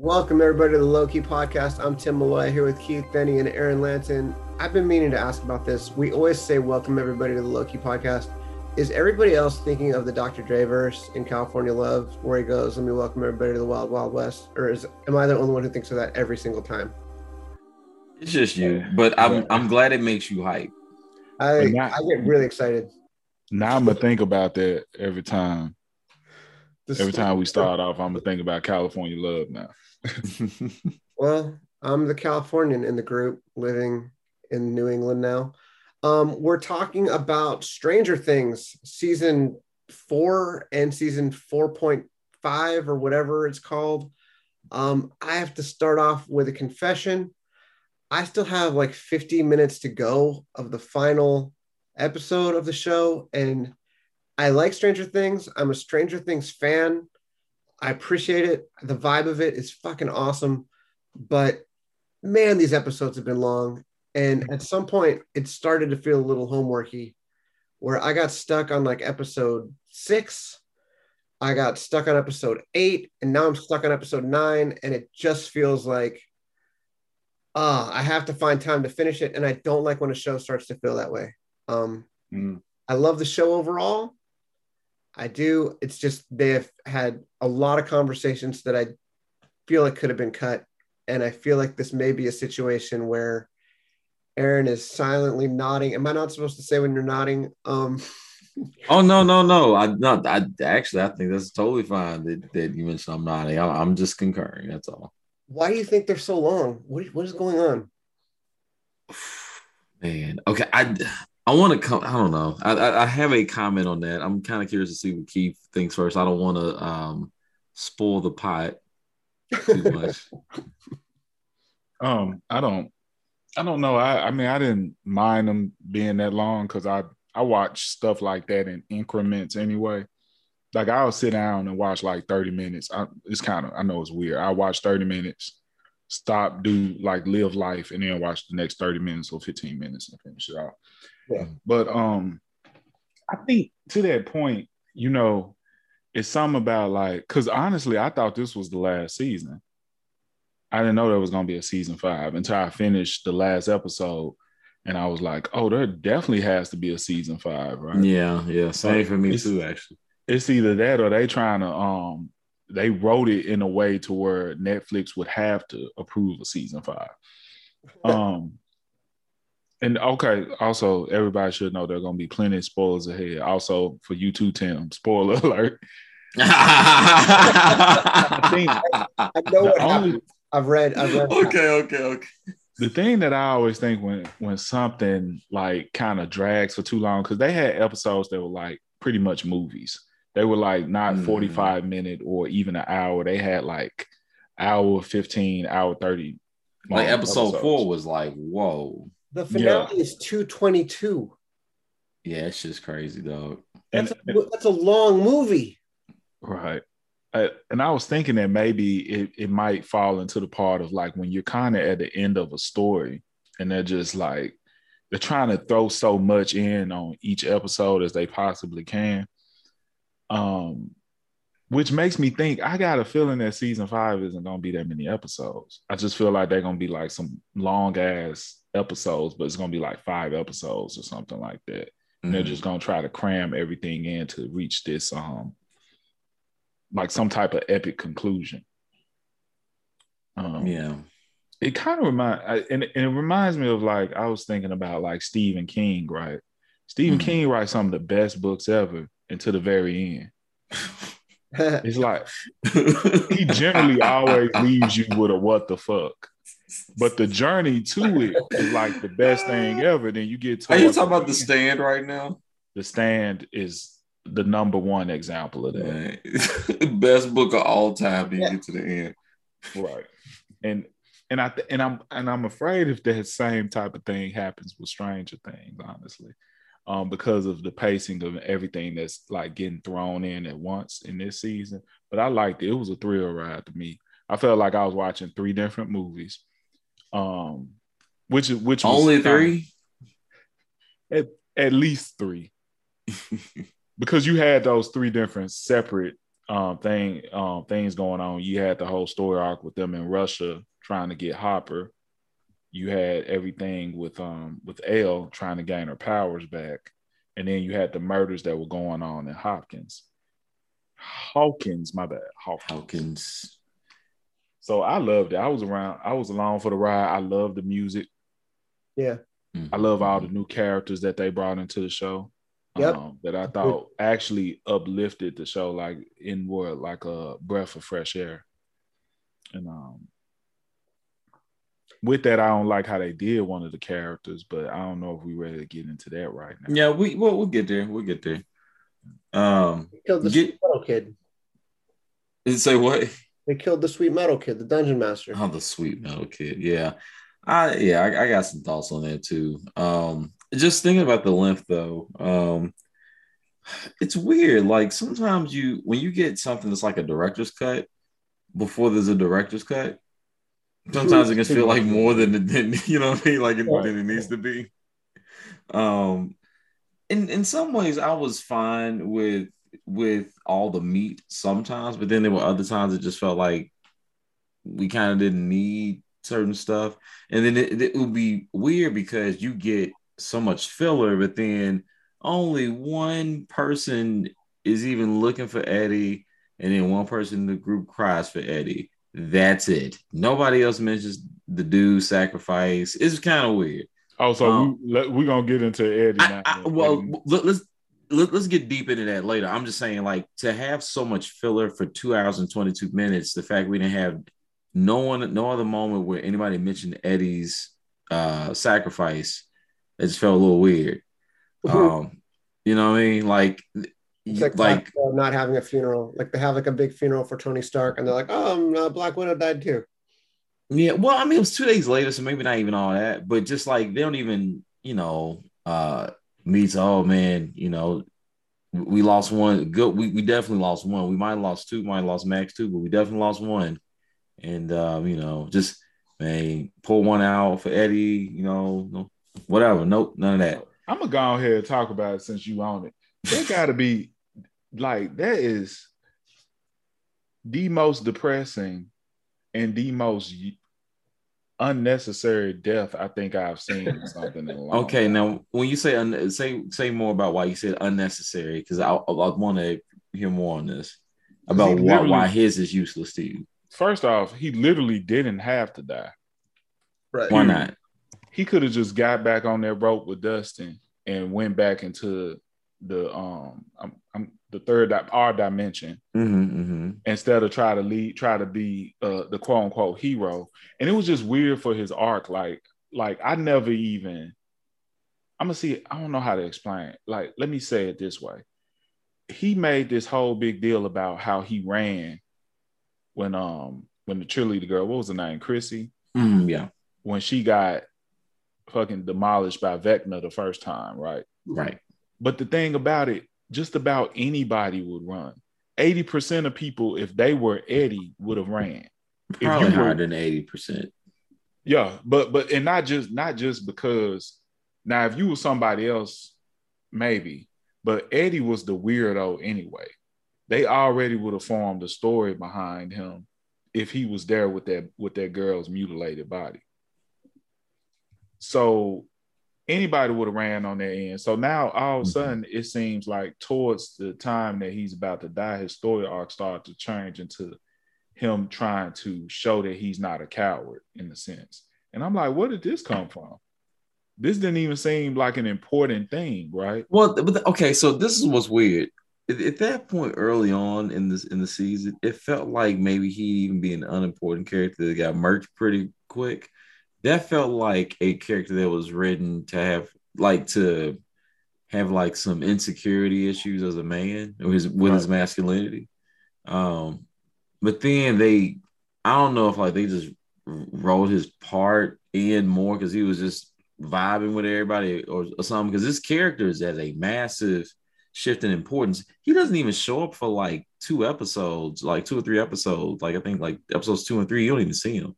Welcome everybody to the Low Key Podcast. I'm Tim Malloy here with Keith Benny and Aaron Lanton. I've been meaning to ask about this. We always say welcome everybody to the Low Key Podcast. Is everybody else thinking of the Dr. Dre verse in California Love, where he goes, "Let me welcome everybody to the Wild Wild West," or is am I the only one who thinks of that every single time? It's just you, but I'm I'm glad it makes you hype. I But not- I get really excited. Now I'm gonna think about that every time. This- Every time we start off, I'm gonna think about California love now. Well, I'm the Californian in the group living in New England now. Um, we're talking about Stranger Things season four and season 4.5 or whatever it's called. Um, I have to start off with a confession. I still have like 50 minutes to go of the final episode of the show, and I like Stranger Things. I'm a Stranger Things fan. I appreciate it. The vibe of it is fucking awesome. But man, these episodes have been long. And at some point, it started to feel a little homeworky where I got stuck on like episode six. I got stuck on episode eight, and now I'm stuck on episode nine. And it just feels like, ah, I have to find time to finish it. And I don't like when a show starts to feel that way. Um, Mm. I love the show overall. I do. It's just they have had a lot of conversations that I feel like could have been cut. And I feel like this may be a situation where Aaron is silently nodding. Am I not supposed to say when you're nodding? Um, Oh no, no, no! I not. I actually, I think that's totally fine that, that you mentioned I'm nodding. I'm, I'm just concurring. That's all. why do you think they're so long? What, what is going on? Man, okay. I I want to come. I don't know. I, I I have a comment on that. I'm kind of curious to see what Keith thinks first. I don't want to um spoil the pot too much. Um, I don't, I don't know. I, I mean, I didn't mind them being that long because I I watch stuff like that in increments anyway. Like I'll sit down and watch like 30 minutes. I, it's kind of I know it's weird. I watch 30 minutes, stop, do like live life, and then watch the next 30 minutes or 15 minutes and finish it off. Yeah. But um, I think to that point, you know, it's something about like because honestly, I thought this was the last season. I didn't know there was gonna be a season five until I finished the last episode, and I was like, "Oh, there definitely has to be a season five, right?" Yeah, yeah. Same for me too. Actually, It's either that or they trying to um they wrote it in a way to where Netflix would have to approve a season five. Um, and okay, also everybody should know there are gonna be plenty of spoilers ahead. Also for you too, Tim. Spoiler alert. think- I know what only, happened. I've read. I've read. okay, okay, okay. the thing that I always think when when something like kind of drags for too long, because they had episodes that were like pretty much movies. They were like not Mm. 45 minute or even an hour. They had like hour 15, hour 30. Like episode episodes. four was like, whoa. The finale is 222. Yeah, it's just crazy, dog. And, That's a, that's a long movie. right. I, and I was thinking that maybe it, it might fall into the part of like when you're kind of at the end of a story and they're just like they're trying to throw so much in on each episode as they possibly can. Um, which makes me think I got a feeling that season five isn't gonna be that many episodes. I just feel like they're gonna be like some long ass episodes, but it's gonna be like five episodes or something like that. And they're just gonna try to cram everything in to reach this um like some type of epic conclusion. Um, yeah. it kind of remind I- and, and it reminds me of like I was thinking about like Stephen King, right? Stephen Mhm. King writes some of the best books ever until the very end. It's like he generally always leaves you with a what the fuck. But the journey to it is like the best thing ever. Then you get to Are you talking about the stand right now? the stand is the number one example of that. Man. Best book of all time. Then Yeah. you get to the end. Right. And and I th- and I'm and I'm afraid if that same type of thing happens with Stranger Things, honestly, um, because of the pacing of everything that's like getting thrown in at once in this season. But I liked it. It was a thrill ride to me. I felt like I was watching three different movies. Um, which which Only three. at, at least three, because you had those three different separate um, thing um, things going on. You had the whole story arc with them in Russia trying to get Hopper. You had everything with um with El trying to gain her powers back, and then you had the murders that were going on in Hopkins. Hawkins, my bad, Hawkins. Hawkins. So I loved it. I was around. I was along for the ride. I love the music. Yeah. I love all the new characters that they brought into the show. Yep. Um, that I thought actually uplifted the show, like in what like a breath of fresh air. And um, with that, I don't like how they did one of the characters, but I don't know if we're ready to get into that right now. Yeah, we well we'll get there. We'll get there. Um, They killed the Get- sweet metal kid. say what? They killed the sweet metal kid, the dungeon master. Oh, the sweet metal kid. Yeah. I yeah, I, I got some thoughts on that too. Um just thinking about the length though. Um it's weird. Like sometimes you when you get something that's like a director's cut before there's a director's cut, sometimes it can feel like more than, it than you know what I mean, like it, than it needs to be. Um in in some ways I was fine with with all the meat sometimes, but then there were other times it just felt like we kind of didn't need certain stuff. And then it, it would be weird because you get so much filler, but then only one person is even looking for Eddie, and then one person in the group cries for Eddie. That's it. Nobody else mentions the dude sacrifice. It's kind of weird. Oh, so Um, we, we're gonna get into Eddie I, now. I, well, let, let's let, let's get deep into that later. I'm just saying, like, to have so much filler for two hours and 22 minutes, the fact we didn't have no one, no other moment where anybody mentioned Eddie's uh sacrifice, it just felt a little weird. Um, you know what I mean? Like, like, like, not having a funeral. Like they have like a big funeral for Tony Stark, and they're like, "Oh, um, uh, Black Widow died too." Yeah, well, I mean, it was two days later, so maybe not even all that, but just like they don't even, you know, uh meet. Oh man, you know, we lost one. Good, we, we definitely lost one. We might have lost two, might have lost max two, but we definitely lost one. And um, you know, just man, pull one out for Eddie. You know, no- whatever. Nope, none of that. I'm gonna go ahead and talk about it since you own it. That gotta be like that is the most depressing and the most unnecessary death I think I've seen something in a long Okay, time. now when you say un- say say more about why you said unnecessary, because I, I, I want to hear more on this about why, why his is useless to you. First off, he literally didn't have to die. Right. Why not? He could have just got back on that rope with Dustin and went back into the um I'm, I'm the third our dimension Mm-hmm, mm-hmm. instead of try to lead try to be uh the quote unquote hero and it was just weird for his arc like like i never even i'm gonna see i don't know how to explain it. like let me say it this way he made this whole big deal about how he ran when um when the cheerleader girl what was her name chrissy Mm, yeah, when she got fucking demolished by vecna the first time right right. but the thing about it, just about anybody would run. 80% of people, if they were Eddie, would have ran. If you Probably were- higher than eighty percent. Yeah, but but and not just not just because now if you were somebody else, maybe, but Eddie was the weirdo anyway. They already would have formed a story behind him if he was there with that with that girl's mutilated body. So anybody would have ran on that end. So now all of a Mhm. sudden it seems like towards the time that he's about to die, his story arc started to change into him trying to show that he's not a coward in a sense. And I'm like, where did this come from? This didn't even seem like an important thing, right? Well, okay, so this is what's weird. At, at that point, early on in this in the season, it felt like maybe he'd even be an unimportant character that got merged pretty quick. That felt like a character that was written to have like to have like some insecurity issues as a man or his with his masculinity. Um, but then they, I don't know if like they just wrote his part in more because he was just vibing with everybody or, or something. Because this character is at a massive shift in importance. He doesn't even show up for like two episodes, like two or three episodes. Like I think like episodes two and three, you don't even see him.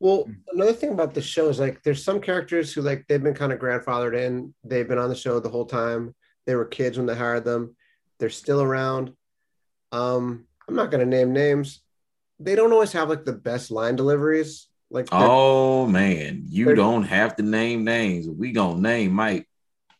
Well, another thing about the show is like there's some characters who like they've been kind of grandfathered in. They've been on the show the whole time. They were kids when they hired them. They're still around. Um, I'm not gonna name names. They don't always have like the best line deliveries. Like Oh man, you don't have to name names. We gonna name Mike.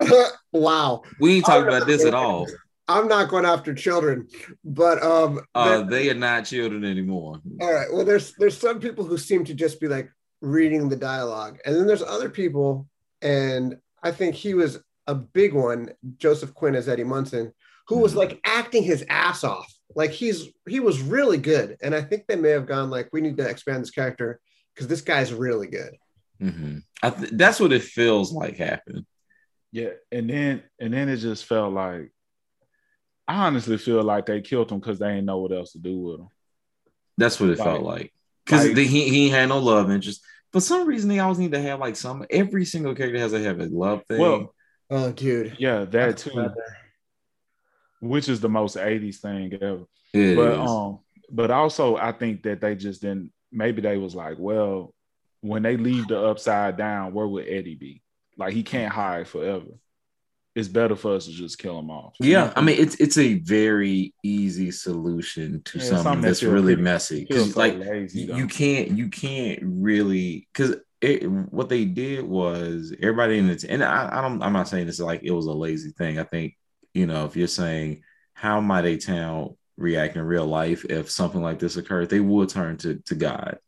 wow. We ain't talking about this at all. I'm not going after children, but um Uh, they are not children anymore. all right. Well, there's there's some people who seem to just be like reading the dialogue, and then there's other people, and I think he was a big one, Joseph Quinn as Eddie Munson, who was Mhm. like acting his ass off. Like he's he was really good, and I think they may have gone like, we need to expand this character because this guy's really good. Mhm. I th- that's what it feels like happened. Yeah, and then and then it just felt like I honestly feel like they killed him because they didn't know what else to do with him. That's what it Like- felt like. Because like- he he had no love interest. For some reason, they always need to have like some. Every single character has to have a love thing. Well, Oh, dude. yeah, that too, Right which is the most '80s thing ever. It but is. um, but also I think that they just didn't. Maybe they was like, well, when they leave the upside down, where would Eddie be? Like he can't hide forever. It's better for us to just kill them off. yeah, I mean, it's it's a very easy solution to Yeah, something, something that's feels really pretty- messy. Because so like lazy, you you can't you can't really because it what they did was everybody in the and I, I don't I'm not saying this like it was a lazy thing. I think you know if you're saying how might a town react in real life if something like this occurred, they would turn to to God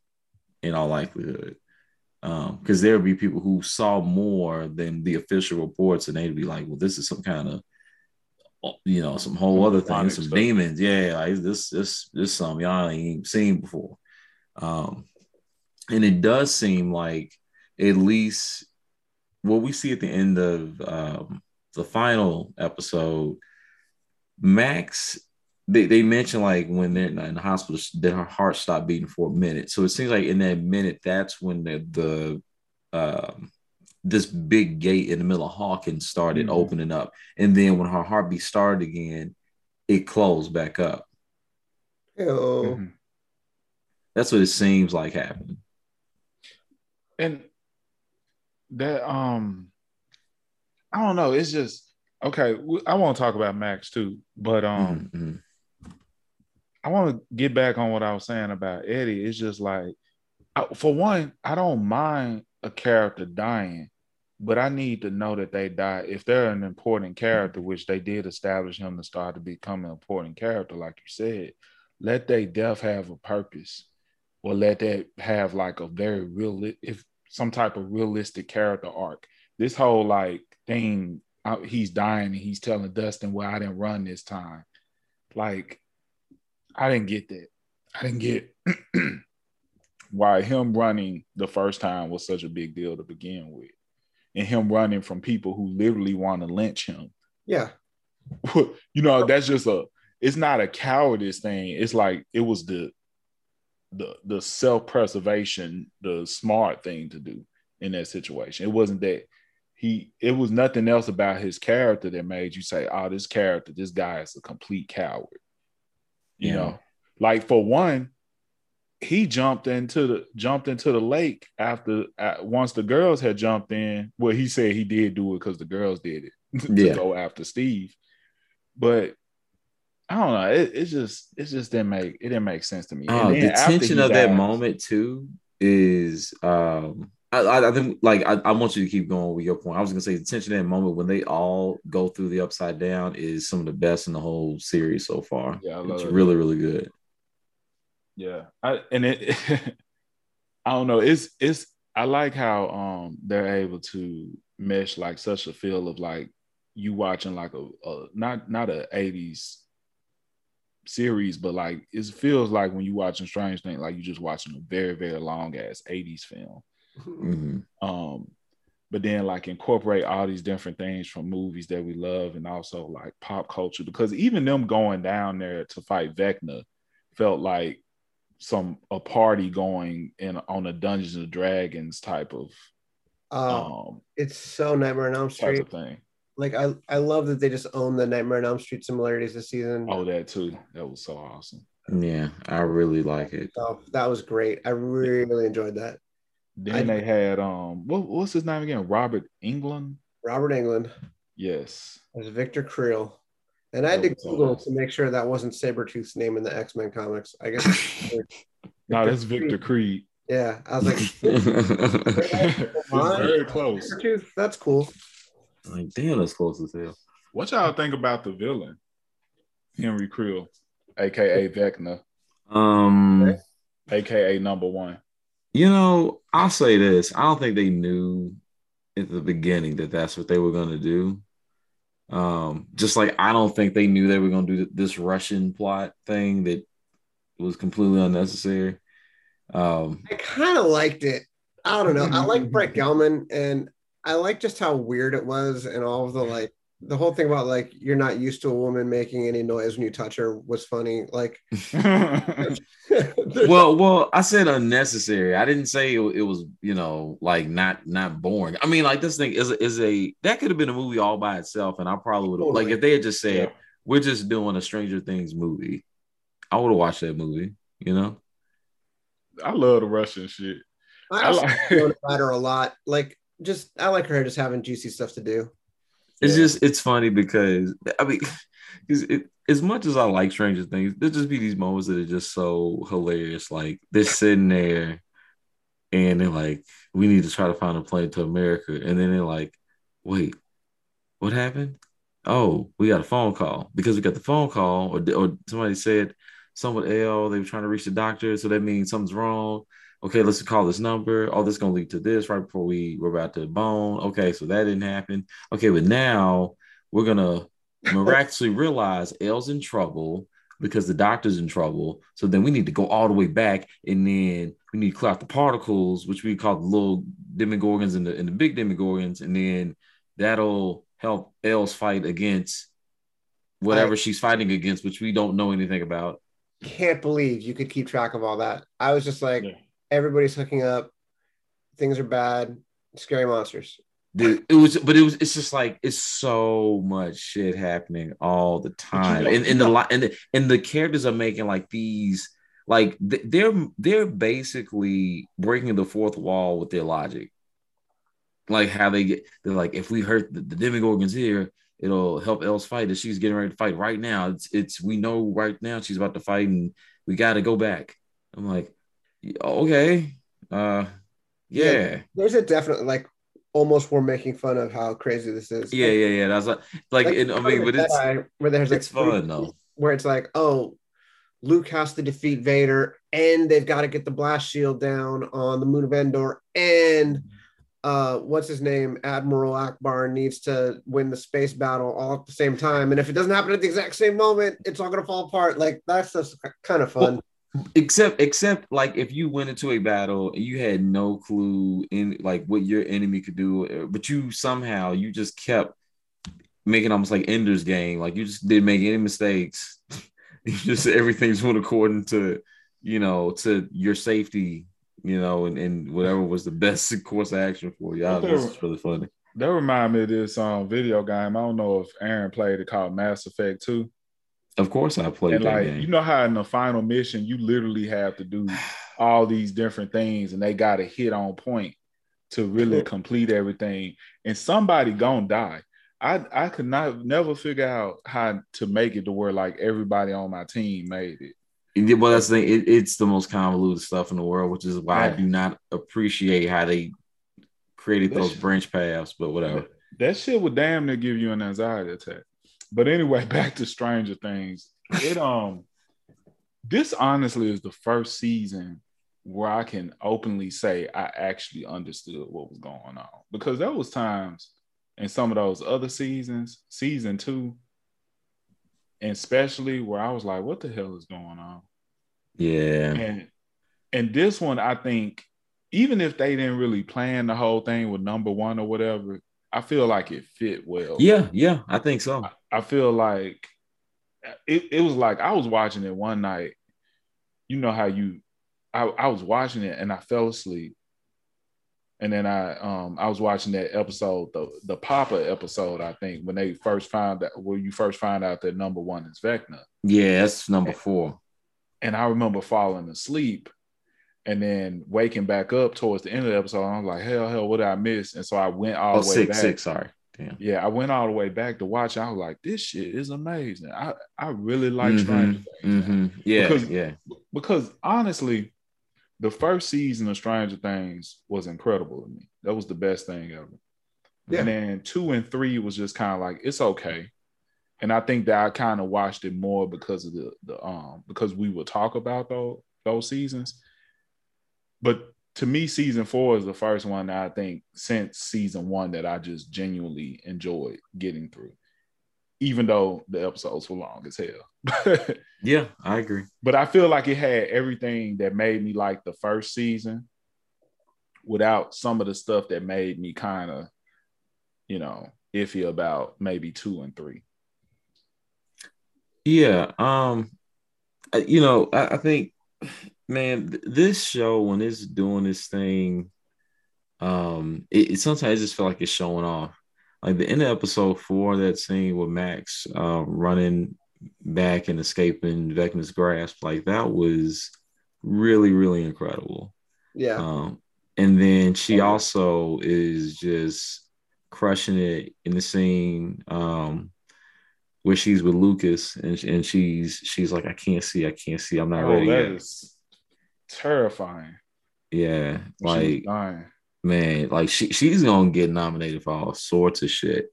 in all likelihood. Um, because there would be people who saw more than the official reports, and they'd be like, "Well, this is some kind of, you know, some whole other thing, some stuff. demons. Yeah, like this, this, this, something y'all ain't seen before." Um, and it does seem like at least what we see at the end of um, the final episode, Max. They, they mentioned like when they're in the hospital that her heart stopped beating for a minute. So it seems like in that minute, that's when the the um, this big gate in the middle of Hawkins started Mhm. opening up, and then when her heartbeat started again, it closed back up. Ew. Mhm. That's what it seems like happened. and that um i don't know it's just okay I want to talk about max too but um Mhm, mhm. I want to get back on what i was saying about eddie. It's just like I, for one i don't mind a character dying but i need to know that they die. If they're an important character which they did establish him to start to become an important character like you said let their death have a purpose or let that have like a very real if some type of realistic character arc. This whole like thing he's dying and he's telling dustin well i didn't run this time. Like i didn't get that. I didn't get why him running the first time was such a big deal to begin with. And him running from people who literally want to lynch him. Yeah. you know that's just a it's not a cowardice thing. It's like it was the the the self-preservation the smart thing to do in that situation. It wasn't that he it was nothing else about his character that made you say oh this character this guy is a complete coward you Yeah. know like for one he jumped into the jumped into the lake after uh, once the girls had jumped in well he said he did do it because the girls did it to Yeah. go after steve but I don't know. It, it just it just didn't make it didn't make sense to me. Oh, the tension of that moment too is um I, I, think like I, I want you to keep going with your point. I was gonna say the tension that moment when they all go through the upside down is some of the best in the whole series so far. Yeah, I it's it. really, really good. Yeah, I, and it I don't know. It's it's I like how um they're able to mesh like such a feel of like you watching like a, a not not a '80s series, but like it feels like when you watching Strange Things, like you just watching a very very long ass '80s film. Mhm. um but then like incorporate all these different things from movies that we love and also like pop culture because even them going down there to fight Vecna felt like some a party going in on a Dungeons and Dragons type of Oh, um it's so Nightmare on Elm type Street. of thing. Like I, I love that they just own the Nightmare on Elm Street similarities this season. Oh, that too. That was so awesome. Yeah, I really like it. So that was great. I really, really enjoyed that. Then I- they had um what, what's his name again? Robert Englund. Robert Englund Yes. as Victor Creel. And I had to Google to make sure that wasn't Sabretooth's name in the X Men comics. I guess. no, that's Victor Creed. Yeah, I was like, very close. Sabretooth, that's cool. Like, damn, that's close as hell. What y'all think about the villain, Henry Creel, aka Vecna? Um, aka Number One. You know, I'll say this: I don't think they knew at the beginning that that's what they were going to do. Um, just like I don't think they knew they were going to do this Russian plot thing that was completely unnecessary. Um, I kind of liked it. I don't know. I like Brett Gelman, and I like just how weird it was, and all of the like the whole thing about like you're not used to a woman making any noise when you touch her was funny. Like, well, well, I said unnecessary. I didn't say it, it, was, you know, like not not boring. I mean, like this thing is a, is a that could have been a movie all by itself, and I probably would have totally. like if they had just said yeah. we're just doing a Stranger Things movie, I would have watched that movie. You know, I love the Russian shit. I, I like her a lot. Like, just I like her just having juicy stuff to do. It's yeah. just it's funny because I mean, it, as much as I like Stranger Things, there just be these moments that are just so hilarious. Like they're sitting there, and they're like, "We need to try to find a plane to America," and then they're like, "Wait, what happened? Oh, we got a phone call because we got the phone call, or or somebody said someone ill. They were trying to reach the doctor, so that means something's wrong." Okay, let's call this number. Oh, this is gonna lead to this right before we were about to bone. Okay, so that didn't happen. Okay, but now we're gonna miraculously realize El's in trouble because the doctor's in trouble. So then we need to go all the way back, and then we need to clear out the particles, which we call the little demogorgons and the and the big demogorgons, and then that'll help El's fight against whatever I, she's fighting against, which we don't know anything about. Can't believe you could keep track of all that. I was just like, yeah everybody's hooking up, things are bad, scary monsters. Dude, it was, but it was. It's just like it's so much shit happening all the time, and, and the and the and the characters are making like these, like they're they're basically breaking the fourth wall with their logic, like how they get. They're like, if we hurt the, the Demogorgons here, it'll help El's fight. And she's getting ready to fight right now. It's it's we know right now she's about to fight, and we got to go back. I'm like, okay. Uh, yeah. yeah. There's a definite like almost we're making fun of how crazy this is. Yeah, like, yeah, yeah. That's like, like, like I mean, but it's where there's like it's fun though. Where it's like, oh, Luke has to defeat Vader, and they've got to get the blast shield down on the moon of Endor, and uh, what's his name? Admiral Ackbar needs to win the space battle all at the same time, and if it doesn't happen at the exact same moment, it's all gonna fall apart. Like that's just kind of fun. Well, except except like if you went into a battle and you had no clue in like what your enemy could do but you somehow you just kept making almost like ender's game like you just didn't make any mistakes. You just everything's went according to you know to your safety you know and, and whatever was the best course of action for you. That was really funny. that remind me of this um video game. I don't know if aaron played it called mass effect 2 of course, I played and that like, game. You know how in the final mission you literally have to do all these different things, and they got to hit on point to really complete everything. And somebody gonna die. I I could not never figure out how to make it to where like everybody on my team made it. Yeah, well, that's the thing. It, it's the most convoluted stuff in the world, which is why yeah. I do not appreciate how they created those branch paths. But whatever. That shit would damn near give you an anxiety attack. But anyway, back to Stranger Things. It um this honestly is the first season where I can openly say I actually understood what was going on. Because there was times in some of those other seasons, season two, and especially where I was like, what the hell is going on? Yeah. And and this one, I think, even if they didn't really plan the whole thing with number one or whatever, I feel like it fit well. Yeah, yeah, I think so. I, I feel like it, it was like I was watching it one night. You know how you I, I was watching it and I fell asleep. And then I um I was watching that episode, the the Papa episode, I think, when they first found that where you first find out that number one is Vecna. Yeah, that's number four. And I remember falling asleep and then waking back up towards the end of the episode, I was like, hell, hell, what did I miss? And so I went all oh, the way six, back. Six, sorry. Yeah. Yeah, I went all the way back to watch. I was like, this shit is amazing. I, I really like Mhm, Stranger Things. mhm. Yeah, Because- yeah. Because honestly, the first season of Stranger Things was incredible to me. That was the best thing ever. Yeah. And then two and three was just kind of like it's okay. And I think that I kind of watched it more because of the the um because we would talk about those those seasons. But to me, season four is the first one that I think since season one that I just genuinely enjoyed getting through, even though the episodes were long as hell. Yeah, I agree. but I feel like it had everything that made me like the first season without some of the stuff that made me kind of, you know, iffy about maybe two and three. Yeah. Um, you know, I, I think, man, th- this show when it's doing this thing, um, it, it sometimes just feel like it's showing off. Like the end of episode four, that scene with Max um, running back and escaping Vecna's grasp, like that was really, really incredible. Yeah. Um, and then she also is just crushing it in the scene um, where she's with Lucas and, and she's she's like, I can't see, I can't see, I'm not Oh, ready that yet. is terrifying. Yeah, like man, like she she's gonna get nominated for all sorts of shit.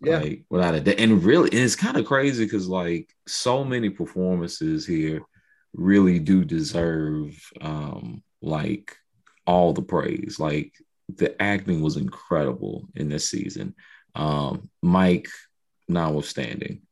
Yeah. Like without a doubt. And really, and it's kind of crazy because like so many performances here really do deserve um like all the praise. Like the acting was incredible in this season. Um, Mike notwithstanding.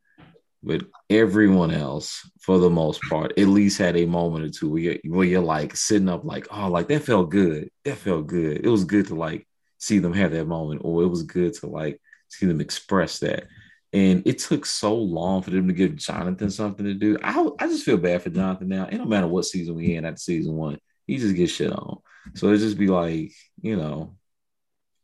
But everyone else, for the most part, at least had a moment or two where you're, where you're like sitting up, like, oh, like that felt good. That felt good. It was good to like see them have that moment, or it was good to like see them express that. And it took so long for them to give Jonathan something to do. I, I just feel bad for Jonathan now. It don't matter what season we in at season one, he just gets shit on. So it just be like, you know,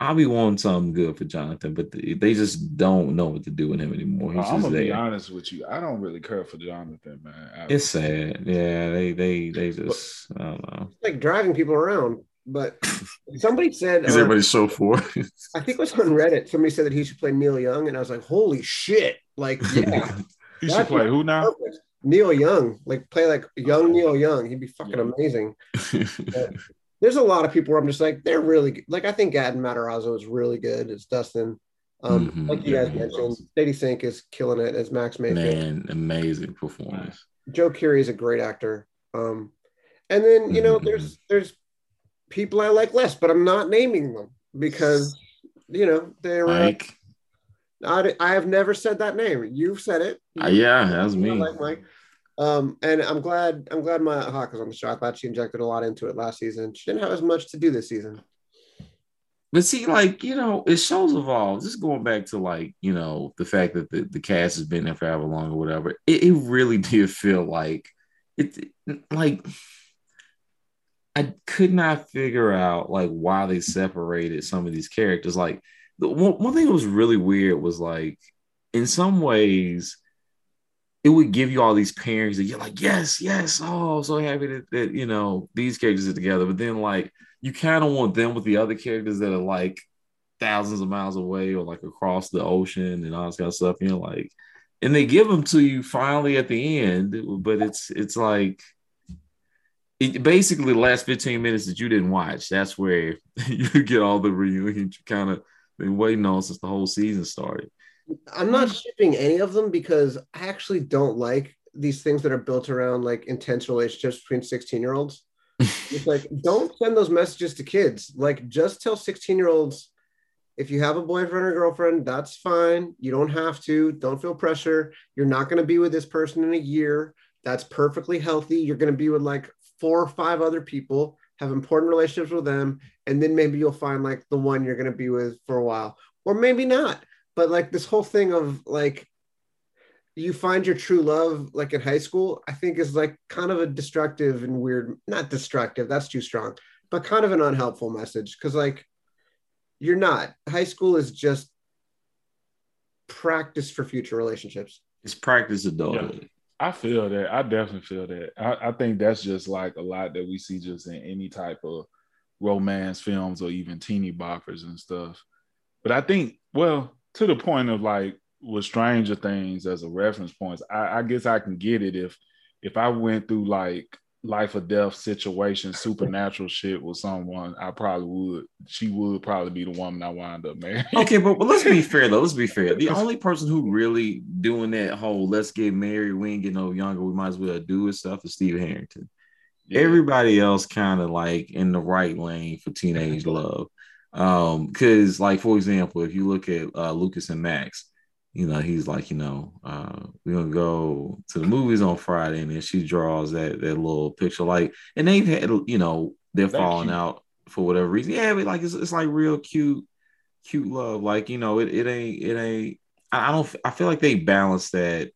I'll be wanting something good for Jonathan, but they, they just don't know what to do with him anymore. He's I'm gonna be honest with you. I don't really care for Jonathan, man. I- It's sad. Yeah, they they they just I don't know. It's like driving people around. But somebody said, Is uh, everybody so for? I think it was on Reddit, somebody said that he should play Neil Young. And I was like, holy shit. Like, yeah, he should play who now? perfect. Neil Young, like play like young Neil Young. He'd be fucking amazing. There's a lot of people where I'm just like, they're really good. Like, I think Gaten Matarazzo is really good It's Dustin. Um, Mhm. like you guys Yeah, mentioned, awesome. Sadie Sink is killing it as Max Mayfield. Man, amazing performance. Joe Keery is a great actor. Um, and then you know, Mhm. there's there's people I like less, but I'm not naming them because you know they're. Uh, I, I have never said that name. You've said it. Uh, yeah, that was I me. like Mike. Um, and I'm glad I'm glad Maya Hawke is on the show. I thought she injected a lot into it last season. She didn't have as much to do this season. But see, like, you know, it shows evolve. Just going back to like, you know, the fact that the, the cast has been there for however long or whatever, it, it really did feel like it like I could not figure out like why they separated some of these characters. Like the one, one thing that was really weird was like in some ways it would give you all these pairings that you're like, yes, yes, oh, so happy that, that you know these characters are together. But then like you kind of want them with the other characters that are like thousands of miles away or like across the ocean and all this kind of stuff. You know, like, and they give them to you finally at the end, but it's it's like it basically the last 15 minutes that you didn't watch. That's where you get all the reunion you kind of been waiting on since the whole season started. I'm not shipping any of them because I actually don't like these things that are built around like intense relationships between 16 year olds. It's like, don't send those messages to kids. Like, just tell 16 year olds if you have a boyfriend or girlfriend, that's fine. You don't have to. Don't feel pressure. You're not going to be with this person in a year. That's perfectly healthy. You're going to be with like four or five other people, have important relationships with them. And then maybe you'll find like the one you're going to be with for a while, or maybe not. But like this whole thing of like, you find your true love like in high school, I think is like kind of a destructive and weird, not destructive, that's too strong, but kind of an unhelpful message. Cause like you're not. High school is just practice for future relationships. It's practice adulthood. I feel that. I definitely feel that. I, I think that's just like a lot that we see just in any type of romance films or even teeny boppers and stuff. But I think, well, to the point of like with Stranger Things as a reference point, I, I guess I can get it if if I went through like life or death situation, supernatural shit with someone, I probably would. She would probably be the woman I wind up marrying. Okay, but, but let's be fair though. Let's be fair. The only person who really doing that whole "let's get married, we ain't get no younger, we might as well do it" stuff" is Steve Harrington. Yeah. Everybody else kind of like in the right lane for teenage love. Um, because like for example, if you look at uh, Lucas and Max, you know, he's like, you know, uh, we're gonna go to the movies on Friday, and then she draws that that little picture, like, and they've had, you know, they're That's falling cute. out for whatever reason. Yeah, but like it's, it's like real cute, cute love. Like, you know, it, it ain't it ain't. I don't. I feel like they balance that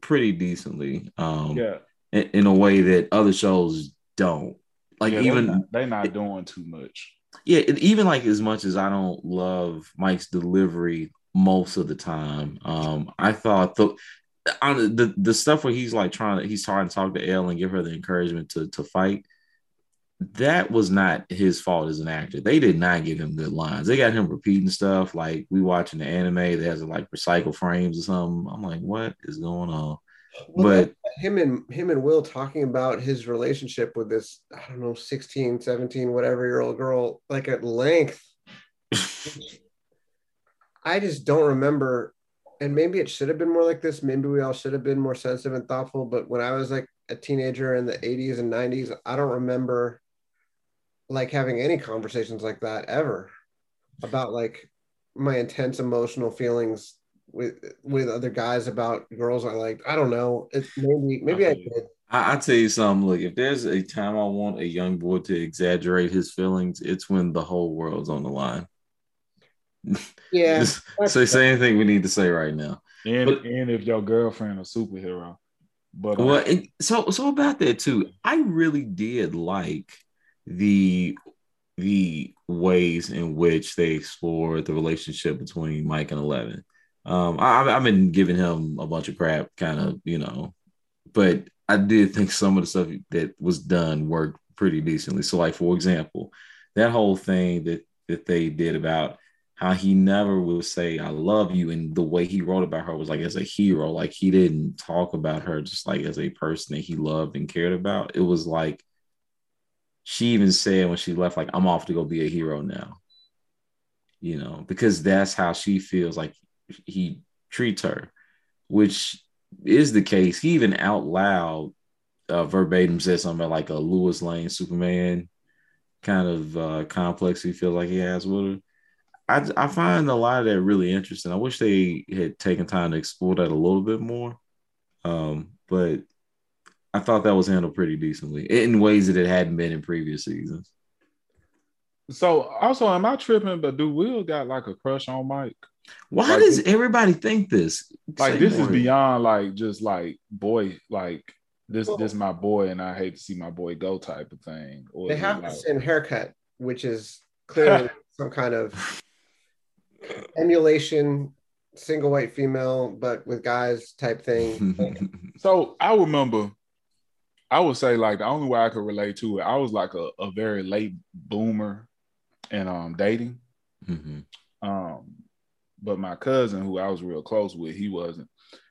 pretty decently. Um, yeah. In, in a way that other shows don't. Like yeah, even they're not, they're not doing too much. Yeah, even like as much as I don't love Mike's delivery most of the time. Um, I thought the the the stuff where he's like trying to he's trying to talk to El and give her the encouragement to to fight. That was not his fault as an actor. They did not give him good lines. They got him repeating stuff like we watching the anime that has like recycle frames or something. I'm like, what is going on? Well, but him and him and Will talking about his relationship with this, I don't know, 16, 17, whatever year old girl, like at length. I just don't remember, and maybe it should have been more like this. Maybe we all should have been more sensitive and thoughtful. But when I was like a teenager in the 80s and 90s, I don't remember like having any conversations like that ever about like my intense emotional feelings with with other guys about girls I liked. I don't know. It's maybe maybe I did. I, I tell you something. Look, if there's a time I want a young boy to exaggerate his feelings, it's when the whole world's on the line. Yeah. say say anything we need to say right now. And but, and if your girlfriend a superhero. But uh, well, it, so so about that too. I really did like the the ways in which they explored the relationship between Mike and Eleven. Um, I, I've been giving him a bunch of crap, kind of, you know, but I did think some of the stuff that was done worked pretty decently. So, like for example, that whole thing that that they did about how he never would say "I love you," and the way he wrote about her was like as a hero. Like he didn't talk about her just like as a person that he loved and cared about. It was like she even said when she left, like "I'm off to go be a hero now," you know, because that's how she feels like he treats her, which is the case. He even out loud, uh, verbatim said something like a Lois Lane Superman kind of uh, complex he feels like he has with her I, I find a lot of that really interesting. I wish they had taken time to explore that a little bit more. Um, but I thought that was handled pretty decently in ways that it hadn't been in previous seasons. So also, am I tripping? But do Will got like a crush on Mike? Why like, does everybody think this? Like Say this more. is beyond like just like boy, like this well, this my boy, and I hate to see my boy go type of thing. Or they have like, the same haircut, which is clearly some kind of emulation single white female but with guys type thing so i remember i would say like the only way i could relate to it i was like a, a very late boomer in um dating mm-hmm. um but my cousin who i was real close with he wasn't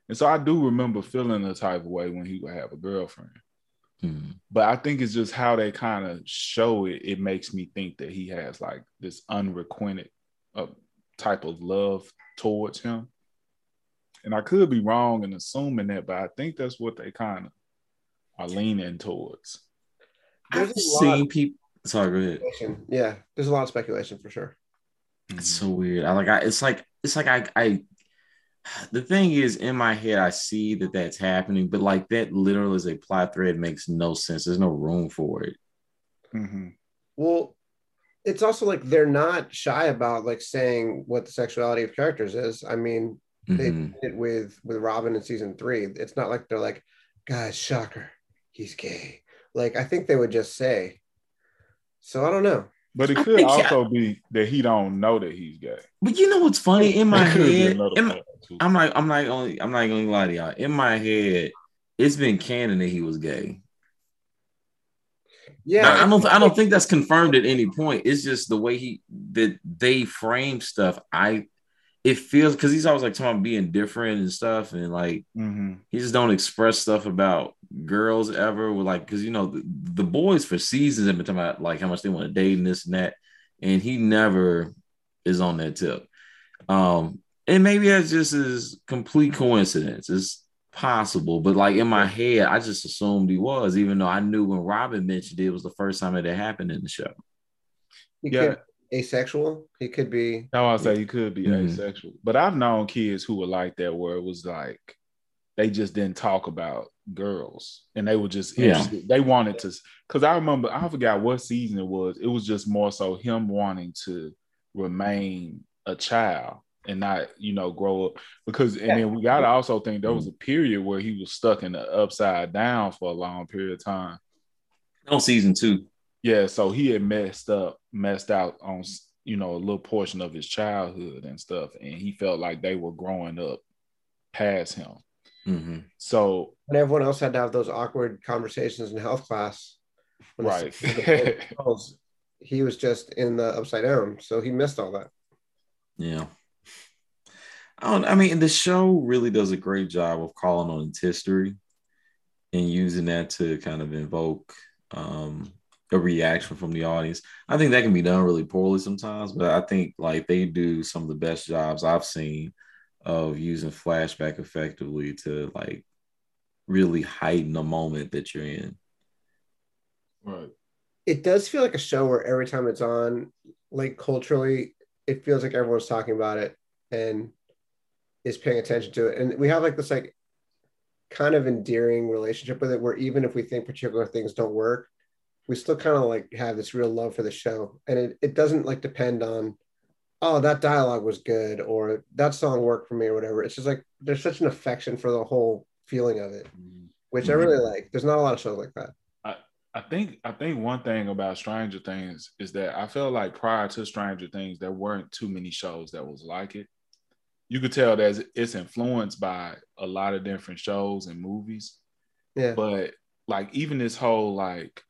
and so i do remember feeling the type of way when he would have a girlfriend mm-hmm. but i think it's just how they kind of show it it makes me think that he has like this unrequited uh, type of love towards him. And I could be wrong in assuming that, but I think that's what they kind of are leaning towards. I've seen people. Sorry, go ahead. Yeah, there's a lot of speculation for sure. It's so weird. I like. I. It's like. It's like I. I. The thing is, in my head, I see that that's happening, but like that, literally, as a plot thread, makes no sense. There's no room for it. Mm-hmm. Well, it's also like they're not shy about like saying what the sexuality of characters is. I mean, mm-hmm. they did it with with Robin in season three. It's not like they're like, guys, shocker, he's gay. Like I think they would just say. So I don't know. But it could also be that he don't know that he's gay. But you know what's funny in my head? In my, I'm like, I'm not only, I'm not gonna lie to y'all. In my head, it's been canon that he was gay. Yeah, I, I don't. I don't think that's confirmed at any point. It's just the way he that they frame stuff. I it feels because he's always like talking about being different and stuff, and like Mm-hmm. he just don't express stuff about girls ever. were like, because you know the, the boys for seasons have been talking about like how much they want to date and this and that, and he never is on that tip. Um, and maybe that's just his complete coincidence. It's possible, but like in my head, I just assumed he was, even though I knew when Robin mentioned it, it was the first time it had happened in the show. He Yeah. could asexual. He could be. That's why I say he could be Mhm. asexual. But I've known kids who were like that where it was like they just didn't talk about girls and they were just Yeah. They wanted to because I remember I forgot what season it was. It was just more so him wanting to remain a child and not, you know, grow up. Because and then we gotta also think there was mm-hmm. a period where he was stuck in the upside down for a long period of time. On season two, Yeah, so he had messed up, messed out on you know a little portion of his childhood and stuff, and he felt like they were growing up past him. Mhm. So And everyone else had to have those awkward conversations in health class. When right, the he was just in the upside down, so he missed all that. Yeah. I don't I mean the show really does a great job of calling on its history and using that to kind of invoke um a reaction from the audience. I think that can be done really poorly sometimes, but I think like they do some of the best jobs I've seen of using flashback effectively to like really heighten the moment that you're in. right, It does feel like a show where every time it's on, like culturally, it feels like everyone's talking about it and is paying attention to it. And we have like this like kind of endearing relationship with it where even if we think particular things don't work, we still kind of like have this real love for the show. And it, it doesn't like depend on, oh, that dialogue was good or that song worked for me or whatever. It's just like there's such an affection for the whole feeling of it, which I really mm-hmm. like. There's not a lot of shows like that. I think I think one thing about Stranger Things is that I feel like prior to Stranger Things, there weren't too many shows that was like it. You could tell that it's influenced by a lot of different shows and movies. Yeah. but like even this whole like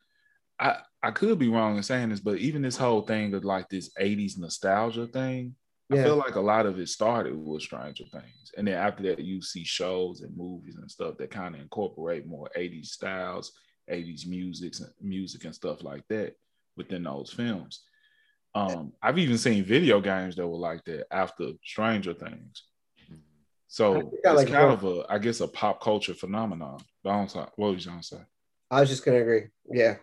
I I could be wrong in saying this, but even this whole thing of like this 80s nostalgia thing, I feel like a lot of it started with Stranger Things. And then after that, you see shows and movies and stuff that kind of incorporate more 80s styles, 80s music, music and stuff like that within those films. Um, I've even seen video games that were like that after Stranger Things. I So it's like kind of a, I guess, a pop culture phenomenon. Don't talk- What was you gonna say? I was just gonna agree. Yeah.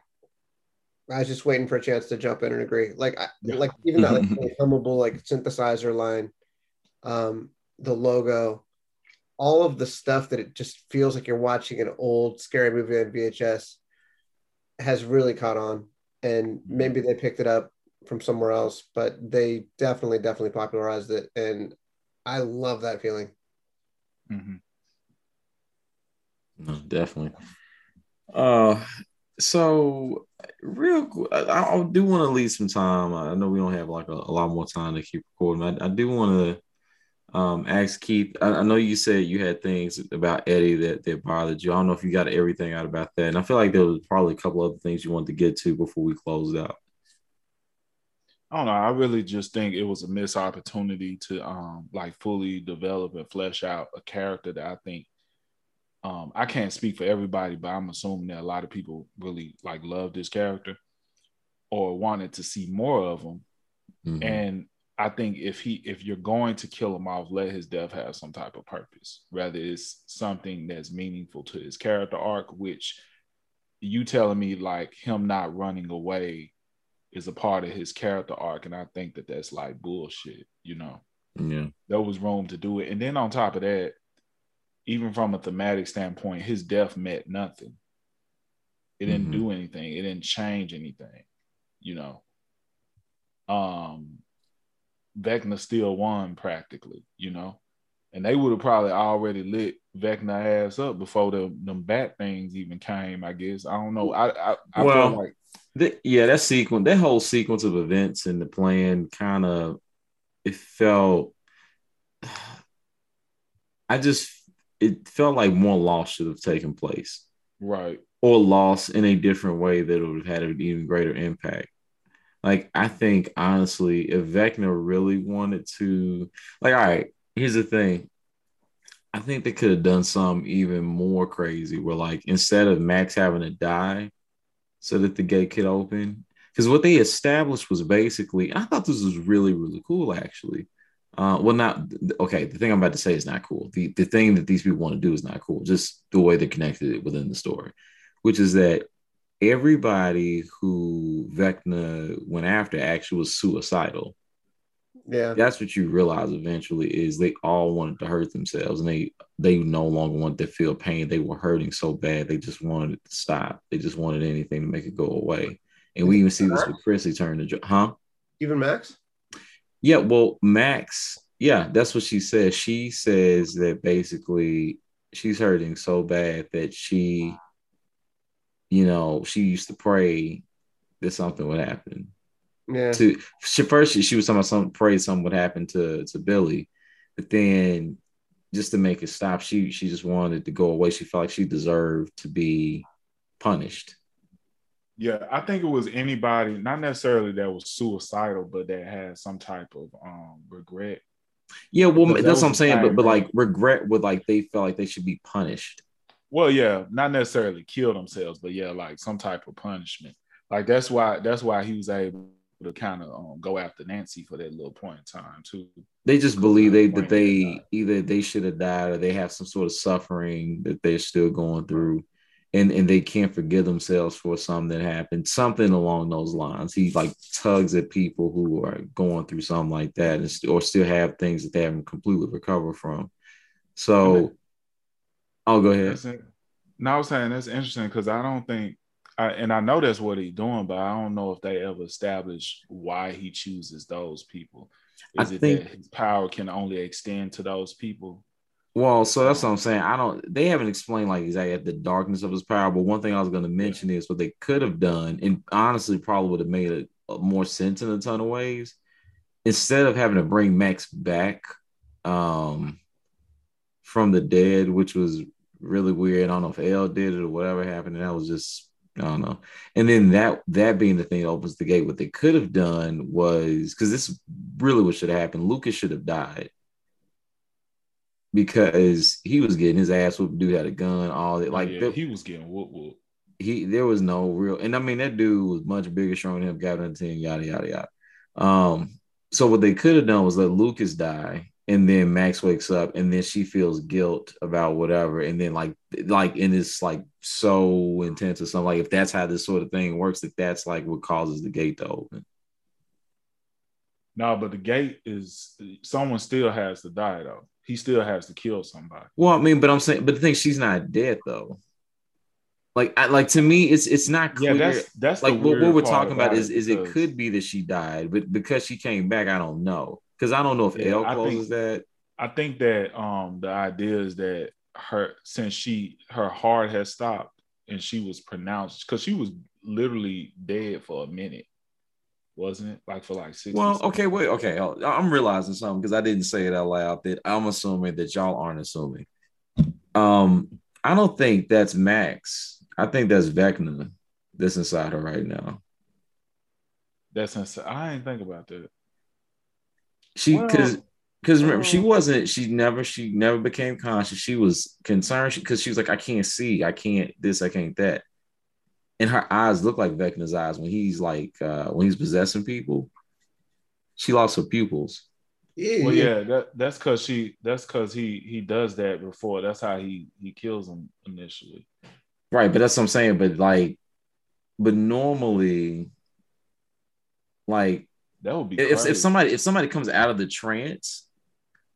I was just waiting for a chance to jump in and agree. Like, I, Yeah. like even that like really hummable like synthesizer line, um, the logo, all of the stuff that it just feels like you're watching an old scary movie on VHS has really caught on. And maybe they picked it up from somewhere else, but they definitely, definitely popularized it. And I love that feeling. Mhm. No, definitely. Uh, so real, I, I do want to leave some time. I know we don't have like a, a lot more time to keep recording. I, I do want to um ask Keith. I, I know you said you had things about Eddie that that bothered you. I don't know if you got everything out about that, and I feel like there was probably a couple other things you wanted to get to before we closed out. I don't know. I really just think it was a missed opportunity to um like fully develop and flesh out a character that I think um I can't speak for everybody, but I'm assuming that a lot of people really like love this character or wanted to see more of him. Mhm. And I think if he if you're going to kill him off, let his death have some type of purpose. Rather it's something that's meaningful to his character arc, which you telling me like him not running away is a part of his character arc, and I think that that's like bullshit. You know, yeah, there was room to do it, and then on top of that, even from a thematic standpoint, his death meant nothing. It didn't Mhm. do anything. It didn't change anything. You know. Um, Vecna still won practically. You know, and they would have probably already lit Vecna ass up before the them bat things even came. I guess I don't know. I I, I Well, feel like Th- yeah, that sequence, that whole sequence of events and the plan kind of it felt I just it felt like more loss should have taken place right. or loss in a different way that would have had an even greater impact. Like, I think honestly, if Vecna really wanted to, like, all right, here's the thing. I think they could have done some even more crazy where, like, instead of Max having to die so that the gate could open, because what they established was basically, I thought this was really, really cool, actually. Uh, well, not okay. The thing I'm about to say is not cool. The the thing that these people want to do is not cool. Just the way they connected it within the story, which is that everybody who Vecna went after actually was suicidal. Yeah. That's what you realize eventually is they all wanted to hurt themselves and they they no longer wanted to feel pain. They were hurting so bad they just wanted it to stop. They just wanted anything to make it go away. And we even see this with Chrissy turn to huh? Even Max? Yeah, well, Max, yeah, that's what she says. She says that basically she's hurting so bad that she you know, she used to pray that something would happen. Yeah. To she first she, she was talking about some pray something would happen to to Billy, but then just to make it stop, she she just wanted to go away. She felt like she deserved to be punished. Yeah, I think it was anybody, not necessarily that was suicidal, but that had some type of um regret. Yeah, well, that that's what I'm saying. But but like regret would like they felt like they should be punished. Well, yeah, not necessarily kill themselves, but yeah, like some type of punishment. Like that's why that's why he was able to kind of um, go after Nancy for that little point in time too. They just believe they that they either they should have died or they have some sort of suffering that they're still going through, and and they can't forgive themselves for something that happened, something along those lines. He like tugs at people who are going through something like that, and, or still have things that they haven't completely recovered from. So, I'll oh, go ahead. No, I was saying that's interesting because I don't think I, and I know that's what he's doing, but I don't know if they ever establish why he chooses those people. Is I it think, that his power can only extend to those people? Well, so that's what I'm saying. I don't. They haven't explained like exactly the darkness of his power. But one thing I was going to mention is what they could have done, and honestly, probably would have made it more sense in a ton of ways. Instead of having to bring Max back um, from the dead, which was really weird. I don't know if El did it or whatever happened. And that was just I don't know. And then that that being the thing that opens the gate. What they could have done was because this really what should have happened. Lucas should have died because he was getting his ass whooped. Dude had a gun. All that like yeah, the, he was getting whoop whoop. He there was no real, and I mean that dude was much bigger, stronger than him. Got on ten, yada yada yada. Um, so what they could have done was let Lucas die, and then Max wakes up and then she feels guilt about whatever and then like like and it's like so intense or something like if that's how this sort of thing works if that's like what causes the gate to open no but the gate is someone still has to die though he still has to kill somebody. Well i mean but i'm saying but the thing she's not dead though. Like I, like to me it's it's not clear. yeah, that's, that's like what, what we're talking about, about is is it could be that she died but because she came back i don't know. Because I don't know if yeah, El closes that. I think that um the idea is that her since she her heart has stopped and she was pronounced because she was literally dead for a minute, wasn't it? Like for like six. Well, okay, wait, okay. I'm realizing something because I didn't say it out loud. That I'm assuming that y'all aren't assuming. Um, I don't think that's Max. I think that's Vecna that's inside her right now. That's inside. I didn't think about that. She because well, because remember she wasn't she never she never became conscious. She was concerned because she, she was like I can't see, I can't this, I can't that. And her eyes look like Vecna's eyes when he's like uh when he's possessing people. She lost her pupils. Yeah, well, yeah, that, that's because she that's because he he does that before. That's how he he kills them initially. Right, but that's what I'm saying. But like, but normally, like that would be if, if somebody if somebody comes out of the trance.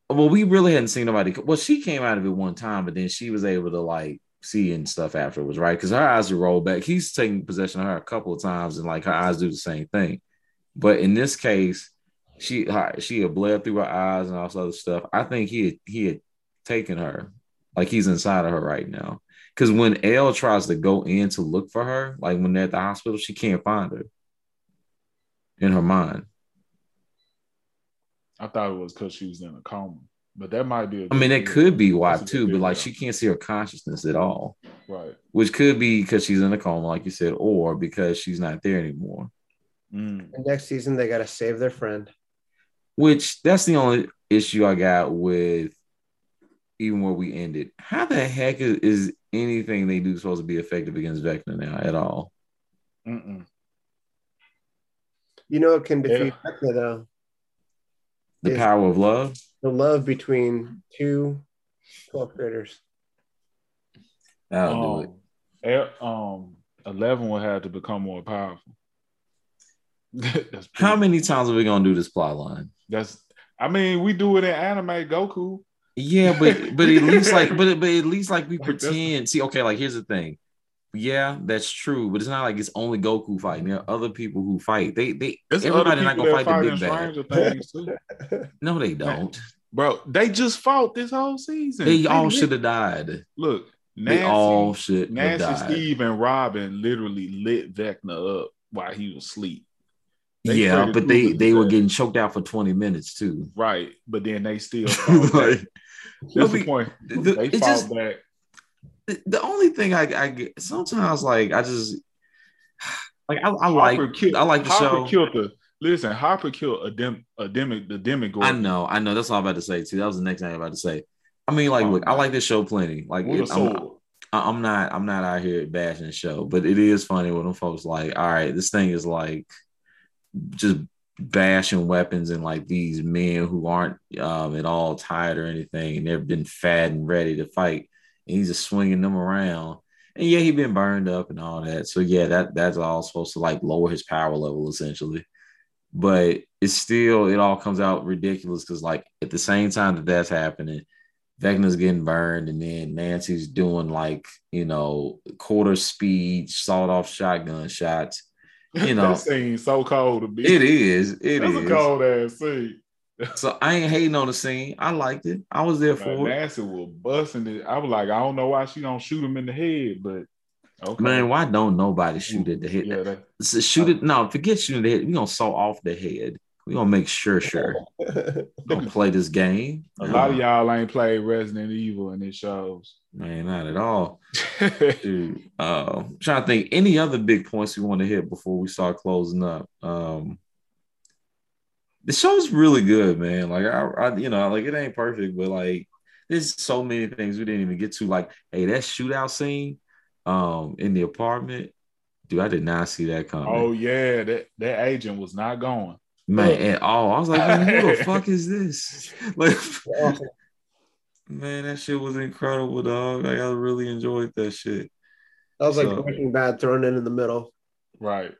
Well, we really hadn't seen nobody. Well, she came out of it one time, but then she was able to like see and stuff afterwards, right? Because her eyes are rolled back. He's taking possession of her a couple of times, and like her eyes do the same thing. But in this case, she she had bled through her eyes and all this other stuff. I think he had, he had taken her, like he's inside of her right now. Because when El tries to go in to look for her, like when they're at the hospital, she can't find her in her mind. I thought it was because she was in a coma, but that might be. I mean, it could be why too, but like she can't see her consciousness at all. Right. Which could be because she's in a coma, like you said, or because she's not there anymore. Mm. And next season they got to save their friend. Which that's the only issue I got with even where we ended. How the heck is, is anything they do supposed to be effective against Vecna now at all? Mm-mm. You know, it can defeat Yeah. Vecna though. The Is- power of love. The love between two 12th graders. That'll do it. Um, eh, um, eleven will have to become more powerful. that's How many times are we gonna do this plot line? That's. I mean, we do it in anime. Goku. Yeah, but but at least like but but at least like we pretend. See, okay, like here's the thing. Yeah, that's true, but it's not like it's only Goku fighting. There are other people who fight. They they There's everybody not gonna fight the big bad. Stranger Things too, No, they don't. bro. They just fought this whole season. They all should have died. look. They all should Nancy, died. Steve, and Robin literally lit Vecna up while he was asleep. They yeah, but they they were getting choked out for 20 minutes too. Right, but then they still like, That's the point. the- They fought just- back. The, the only thing I, I get sometimes like I just like I, I like killed, I like the Hopper show. killed the listen. Hopper killed a dem a demi the demigod. I know, I know. That's all I'm about to say too. That was the next thing I'm about to say. I mean, like, Oh, look, I like this show plenty. Like, it, I'm, I'm not, I'm not out here bashing the show, but it is funny when them folks like, all right, this thing is like just bashing weapons and like these men who aren't um, at all tired or anything, and they've been fat and ready to fight, and he's just swinging them around. And yeah, he been burned up and all that. So yeah, that that's all supposed to like lower his power level essentially. But it's still, it all comes out ridiculous because like at the same time that that's happening, Vecna's getting burned, and then Nancy's doing like you know quarter speed sawed off shotgun shots. You know, that scene so cold to be. it is, it That's is. a cold ass scene. So I ain't hating on the scene. I liked it. I was there for it. Nancy was busting it. I was like, I don't know why she don't shoot him in the head, but okay. Man, why don't nobody shoot at the head? Yeah, that, So shoot it. No, forget shooting the head. We gonna saw off the head. We gonna make sure, sure. Gonna play this game. a lot of y'all ain't played Resident Evil and it shows. man, not at all. Dude, uh, I'm trying to think any other big points we want to hit before we start closing up. Um, the show's really good, man. Like I, I, you know, like it ain't perfect, but like there's so many things we didn't even get to. Like, hey, that shootout scene, um, in the apartment, dude, I did not see that coming. oh yeah, that that agent was not going. man, at all. I was like, man, who the fuck is this? Like, man, that shit was incredible, dog. Like, I really enjoyed that shit. That was like So- Breaking Bad thrown in in the middle. Right.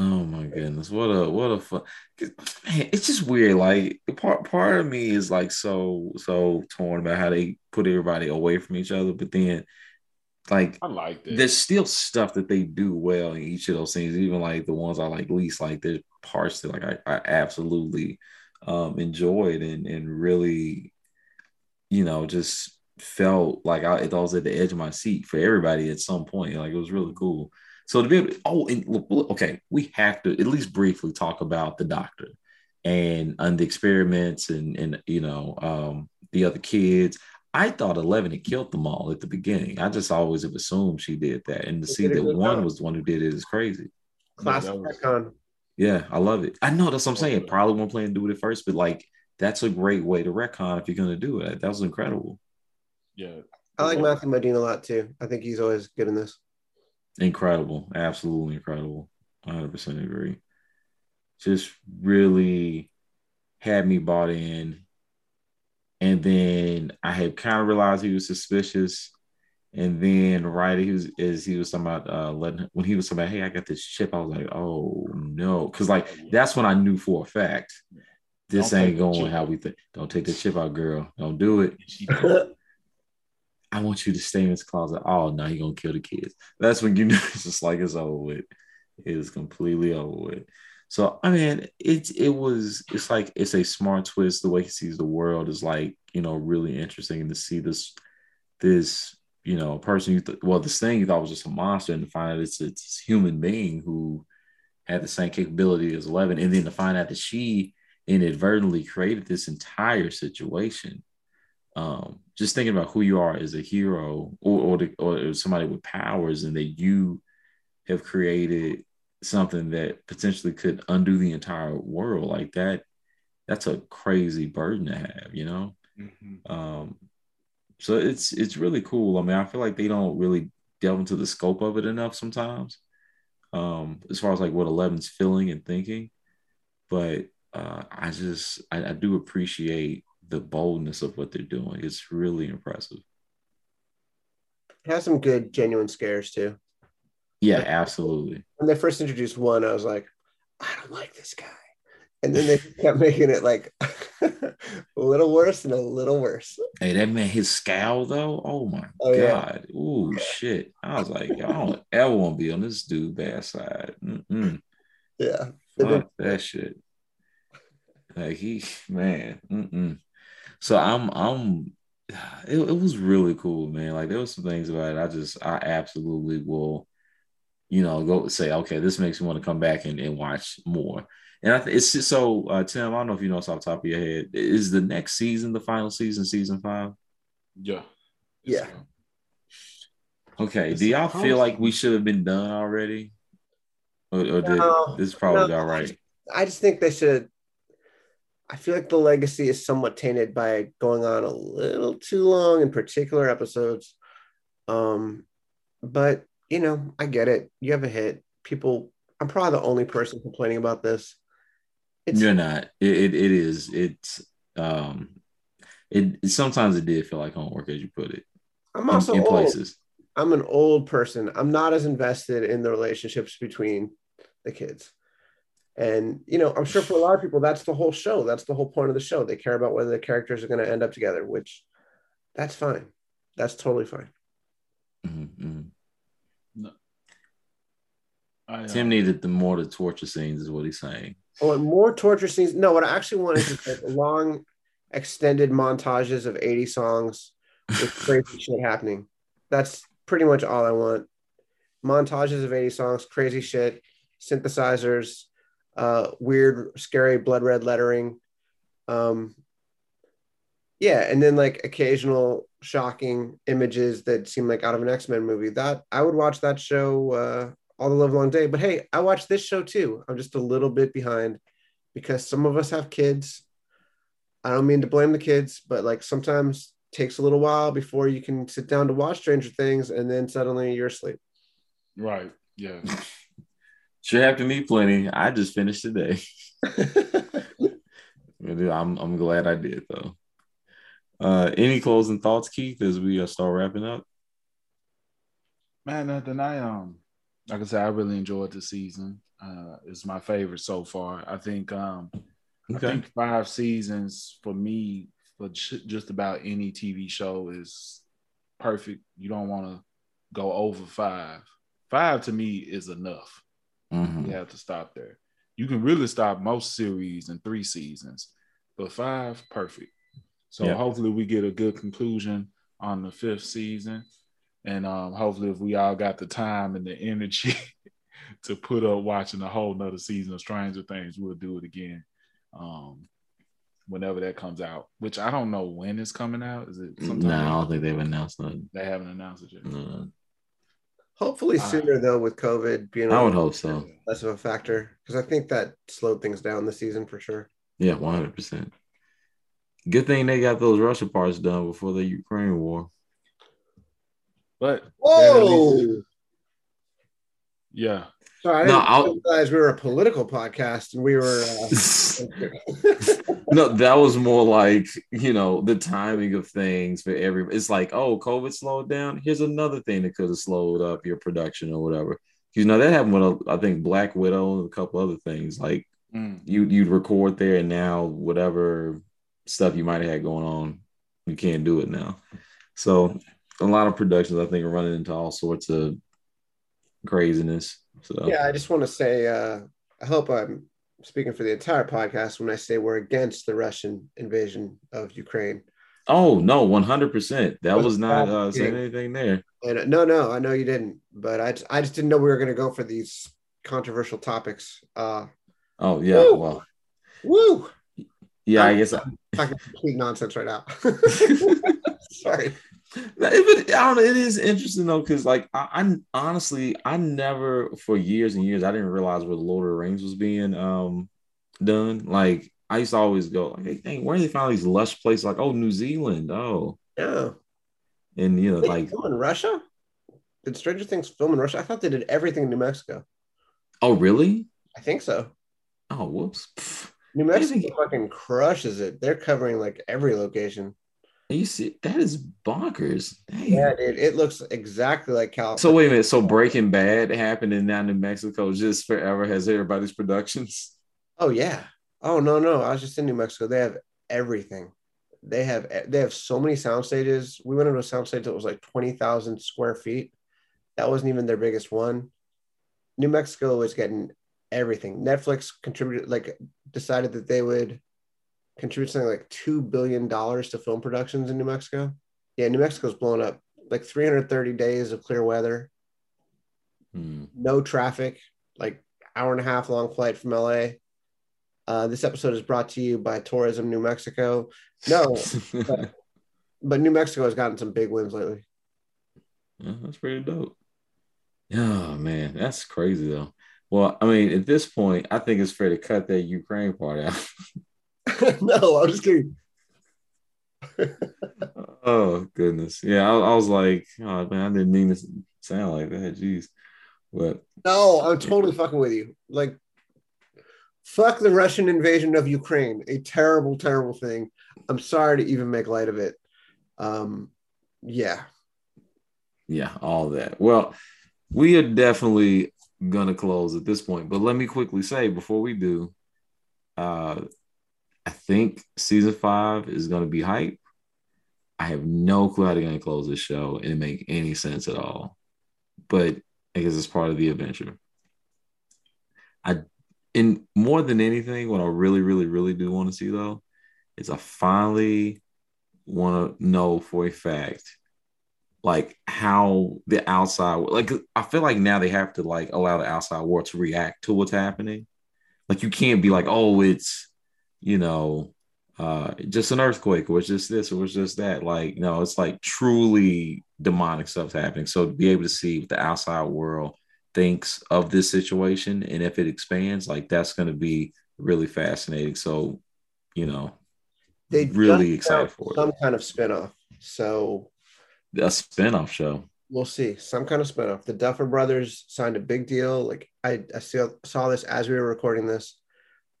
Oh my goodness, what a what a fun! Man, it's just weird. Like part part of me is like so so torn about how they put everybody away from each other, but then like I liked it. there's still stuff that they do well in each of those scenes, even like the ones I like least. Like there's parts that like I, I absolutely um enjoyed and and really, you know, just felt like I, I was at the edge of my seat for everybody at some point. Like it was really cool. So to be able to, oh, and look, look, okay, we have to at least briefly talk about the doctor and and the experiments and and you know um the other kids. I thought Eleven had killed them all at the beginning. I just always have assumed she did that, and to They see that one job. was the one who did it is crazy. Classic that was- retcon. Yeah, I love it. I know that's what I'm saying. Probably won't plan to do it at first, but like that's a great way to retcon if you're gonna do it. That was incredible, yeah. I like Matthew Modine a lot too. I think he's always good in this. Incredible, absolutely incredible. 100 percent agree. Just really had me bought in, and then I had kind of realized he was suspicious. And then right he was as he was talking about uh letting when he was talking about, hey, I got this chip, I was like, oh no. Cause like that's when I knew for a fact this Don't ain't going how we think. Don't take the chip out, girl. Don't do it. I want you to stay in this closet. Oh no, he gonna kill the kids. That's when you know it's just like it's over with. It is completely over with. So I mean, it's it was it's like it's a smart twist. The way he sees the world is like you know really interesting to see this this you know person you th- well this thing you thought was just a monster and to find out it's it's human being who had the same capability as Eleven, and then to find out that she inadvertently created this entire situation um, just thinking about who you are as a hero or or, the, or somebody with powers and that you have created something that potentially could undo the entire world like that that's a crazy burden to have you know? Mm-hmm. um so it's it's really cool. I mean i feel like they don't really delve into the scope of it enough sometimes um as far as like what eleven's feeling and thinking. But uh i just I, I do appreciate the boldness of what they're doing it's really impressive it has some good genuine scares too yeah, absolutely. When they first introduced one, I was like, I don't like this guy. And then they kept making it like a little worse and a little worse. Hey, that man, his scowl though. Oh my oh, god. Yeah. Ooh, shit. I was like, I don't ever want to be on this dude bad side. Mm-mm. Yeah. Fuck that shit. Like he, man. Mm-mm. So I'm, I'm. It, it was really cool, man. Like there was some things about it. I just, I absolutely will you know, go say, okay, this makes me want to come back and, and watch more. And I think it's just so, uh, Tim, I don't know if you know it's off the top of your head. Is the next season the final season, season five? Yeah. Yeah. Okay. It's Do y'all feel like we should have been done already? Or, or did this is probably no, all right? I just think they should. I feel like the legacy is somewhat tainted by going on a little too long in particular episodes. Um, but you know, I get it. You have a hit. People, I'm probably the only person complaining about this. It's, You're not. It, it, it is. It's um, it, sometimes it did feel like homework as you put it. I'm also in, in places. I'm an old person. I'm not as invested in the relationships between the kids. And you know, I'm sure for a lot of people, that's the whole show. That's the whole point of the show. They care about whether the characters are going to end up together, which that's fine. That's totally fine. Mm-hmm, mm-hmm. I, uh, Tim needed the more the torture scenes, is what he's saying. Oh, and more torture scenes. No, what I actually want is like long, extended montages of 80 songs with crazy shit happening. That's pretty much all I want. Montages of 80 songs, crazy shit, synthesizers, uh, weird, scary blood red lettering. Um, yeah, and then like occasional shocking images that seem like out of an X-Men movie. That I would watch that show uh, all the live long day. But hey, I watched this show too. I'm just a little bit behind because some of us have kids. I don't mean to blame the kids, but like sometimes takes a little while before you can sit down to watch Stranger Things and then suddenly you're asleep. Right. Yeah. sure have to meet plenty. I just finished today. I'm I'm glad I did though. Uh, any closing thoughts, Keith, as we uh, start wrapping up? Man, nothing. I um like I said, I really enjoyed the season. Uh, it's my favorite so far. I think um, okay. I think five seasons for me for just about any TV show is perfect. You don't want to go over five. Five to me is enough. Mm-hmm. You have to stop there. You can really stop most series in three seasons, but five, perfect. So yeah. hopefully we get a good conclusion on the fifth season. And um, hopefully, if we all got the time and the energy to put up watching a whole nother season of Stranger Things, we'll do it again. Um, whenever that comes out, which I don't know when it's coming out. Is it? No, I don't think they've announced that. They haven't announced it yet. No. Hopefully sooner uh, though, with COVID being. I would hope so. Less of a factor because I think that slowed things down this season for sure. Yeah, one hundred percent. Good thing they got those Russia parts done before the Ukraine war. But whoa, yeah. Sorry, I no, didn't realize we were a political podcast and we were. Uh... no, that was more like you know the timing of things for every. It's like oh, COVID slowed down. Here's another thing that could have slowed up your production or whatever. You know that happened with I think Black Widow and a couple other things. Like mm. you you'd record there and now whatever stuff you might have had going on, you can't do it now. So a lot of productions I think are running into all sorts of craziness. So yeah, I just want to say uh, I hope I'm speaking for the entire podcast when I say we're against the Russian invasion of Ukraine. Oh no, one hundred percent. That was not uh, saying anything there. And uh, no, no, I know you didn't, but I just, I just didn't know we were going to go for these controversial topics. Uh, oh yeah, woo, well, woo. Yeah, I'm, I guess I'm talking complete nonsense right now. Sorry. It, I don't know. It is interesting though, because like I, I, honestly, I never for years and years I didn't realize where the Lord of the Rings was being um done. Like I used to always go like, hey, dang, where do they find these lush places? Like, oh, New Zealand. Oh, yeah. And you know, Wait, like film in Russia? Did Stranger Things film in Russia? I thought they did everything in New Mexico. oh, really? I think so. Oh, whoops. Pff. New Mexico fucking crushes it. They're covering like every location. You see, that is bonkers. Dang. Yeah, dude, it looks exactly like California. So wait a minute. So Breaking Bad happened in down in Mexico just forever has everybody's productions. Oh yeah. Oh no no. I was just in New Mexico. They have everything. They have they have so many sound stages. We went into a sound stage that was like twenty thousand square feet. That wasn't even their biggest one. New Mexico was getting everything. Netflix contributed like decided that they would contribute something like two billion dollars to film productions in New Mexico. Yeah, New Mexico's blown up. Like 330 days of clear weather, Hmm. no traffic, like hour and a half long flight from LA. Uh, this episode is brought to you by Tourism New Mexico. No, but New Mexico has gotten some big wins lately. Yeah, that's pretty dope. Oh man, that's crazy though. Well, I mean, at this point, I think it's fair to cut that Ukraine part out. no, I'm just kidding. oh goodness, yeah. I, I was like, oh man, I didn't mean to sound like that. Jeez, but No, I'm totally fucking with you. Like, fuck the Russian invasion of Ukraine. A terrible, terrible thing. I'm sorry to even make light of it. Um, yeah. yeah, all that. Well, we are definitely gonna close at this point, but let me quickly say before we do, uh, I think season five is gonna be hype. I have no clue how they're gonna close this show and make any sense at all, but I guess it's part of the adventure. I, in more than anything, what I really, really, really do want to see though, is I finally want to know for a fact like how the outside like I feel like now they have to like allow the outside world to react to what's happening. Like you can't be like, oh, it's you know, uh just an earthquake or it's just this or it's just that. Like, no, it's like truly demonic stuff's happening. So to be able to see what the outside world thinks of this situation and if it expands, like that's gonna be really fascinating. So, you know, They really excited for it. some kind of spinoff. So A spin-off show. we'll see some kind of spinoff. The Duffer Brothers signed a big deal. Like I, I saw, saw this as we were recording this.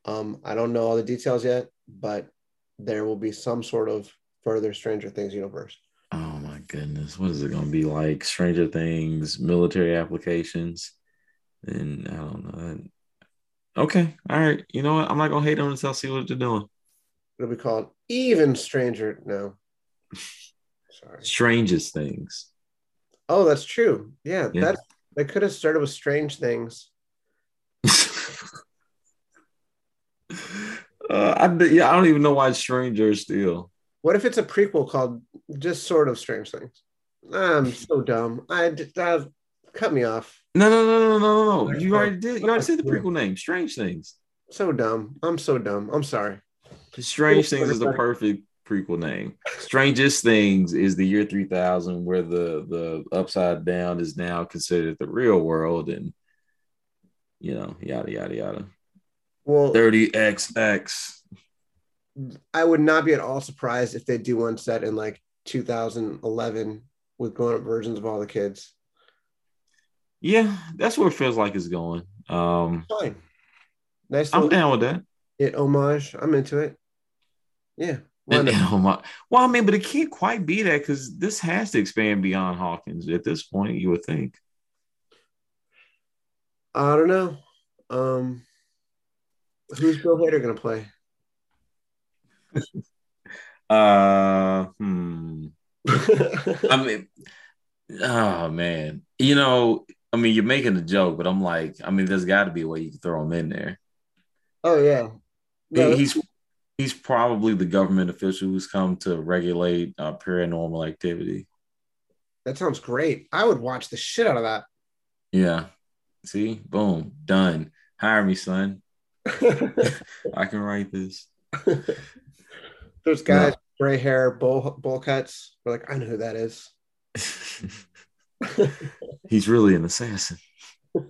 Um, I don't know all the details yet, but there will be some sort of further Stranger Things universe. Oh my goodness. What is it going to be like? Stranger Things, military applications. And I don't know. Okay. All right. You know what? I'm not going to hate on until I'll see what they're doing. It'll be called Even Stranger. No, sorry. Strangest things. Oh, that's true. Yeah, Yeah. that they could have started with Strange Things. uh, I, yeah, I don't even know why it's Stranger still. What if it's a prequel called just sort of Strange Things? I'm so dumb. I uh, cut me off. No, no, no, no, no, no, no. You already did. You already said the prequel name. Strange Things. So dumb. I'm so dumb. I'm sorry. Strange Things is the perfect prequel name. Strangest Things is the year 3000 where the the upside down is now considered the real world and you know, yada yada yada. Well, 30xx. I would not be at all surprised if they do one set in like 2011 with grown up versions of all the kids. Yeah, that's where it feels like it's going. Um Fine. Nice I'm down with that. it homage. I'm into it. Yeah. And, not? oh well, I mean, but it can't quite be that because this has to expand beyond Hawkins at this point, you would think. I don't know. Um, who's Bill Hader going to play? Uh hmm. I mean, oh man, you know, I mean, you're making a joke, but I'm like, I mean, there's got to be a way you can throw him in there. oh yeah. No, he's he's probably the government official who's come to regulate uh, paranormal activity. that sounds great. I would watch the shit out of that. Yeah, see, boom, done. Hire me, son. I can write this. There's guys gray hair, bowl bowl cuts. We're like, I know who that is. He's really an assassin.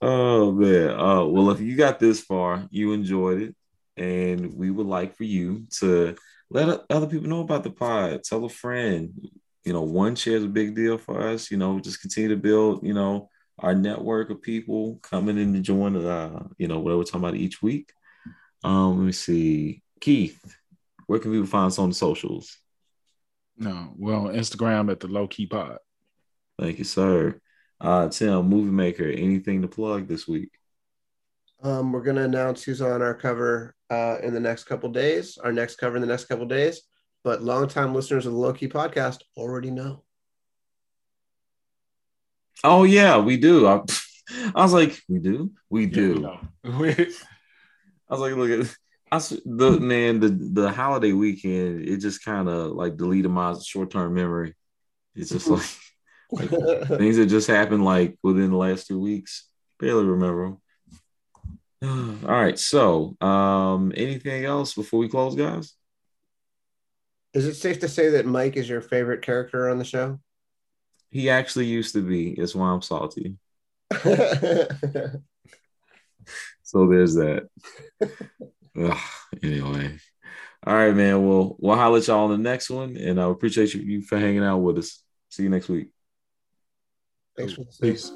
oh man. Uh, well, if you got this far, you enjoyed it, and we would like for you to let other people know about the pod. Tell a friend. You know, one share is a big deal for us. You know, just continue to build. You know, our network of people coming in to join. Uh, you know, what we're talking about each week. Um, let me see, Keith. Where can people find us on the socials? No, well, Instagram at the low key pod. Thank you, sir. Uh, Tim, movie maker, anything to plug this week? Um, we're gonna announce who's on our cover uh, in the next couple days. Our next cover in the next couple days. But longtime listeners of the Low Key Podcast already know. Oh yeah, we do. I, I was like, we do, we do. Yeah, we I was like, look at I, the man, the the holiday weekend, it just kind of like deleted my short term memory. It's just like, like things that just happened like within the last two weeks. Barely remember. All right, so um, anything else before we close, guys? Is it safe to say that Mike is your favorite character on the show? He actually used to be. It's why I'm salty. so there's that. Ugh, anyway. All right, man. Well, we'll holler at y'all on the next one. And I appreciate you, you for hanging out with us. See you next week. Thanks for the Peace.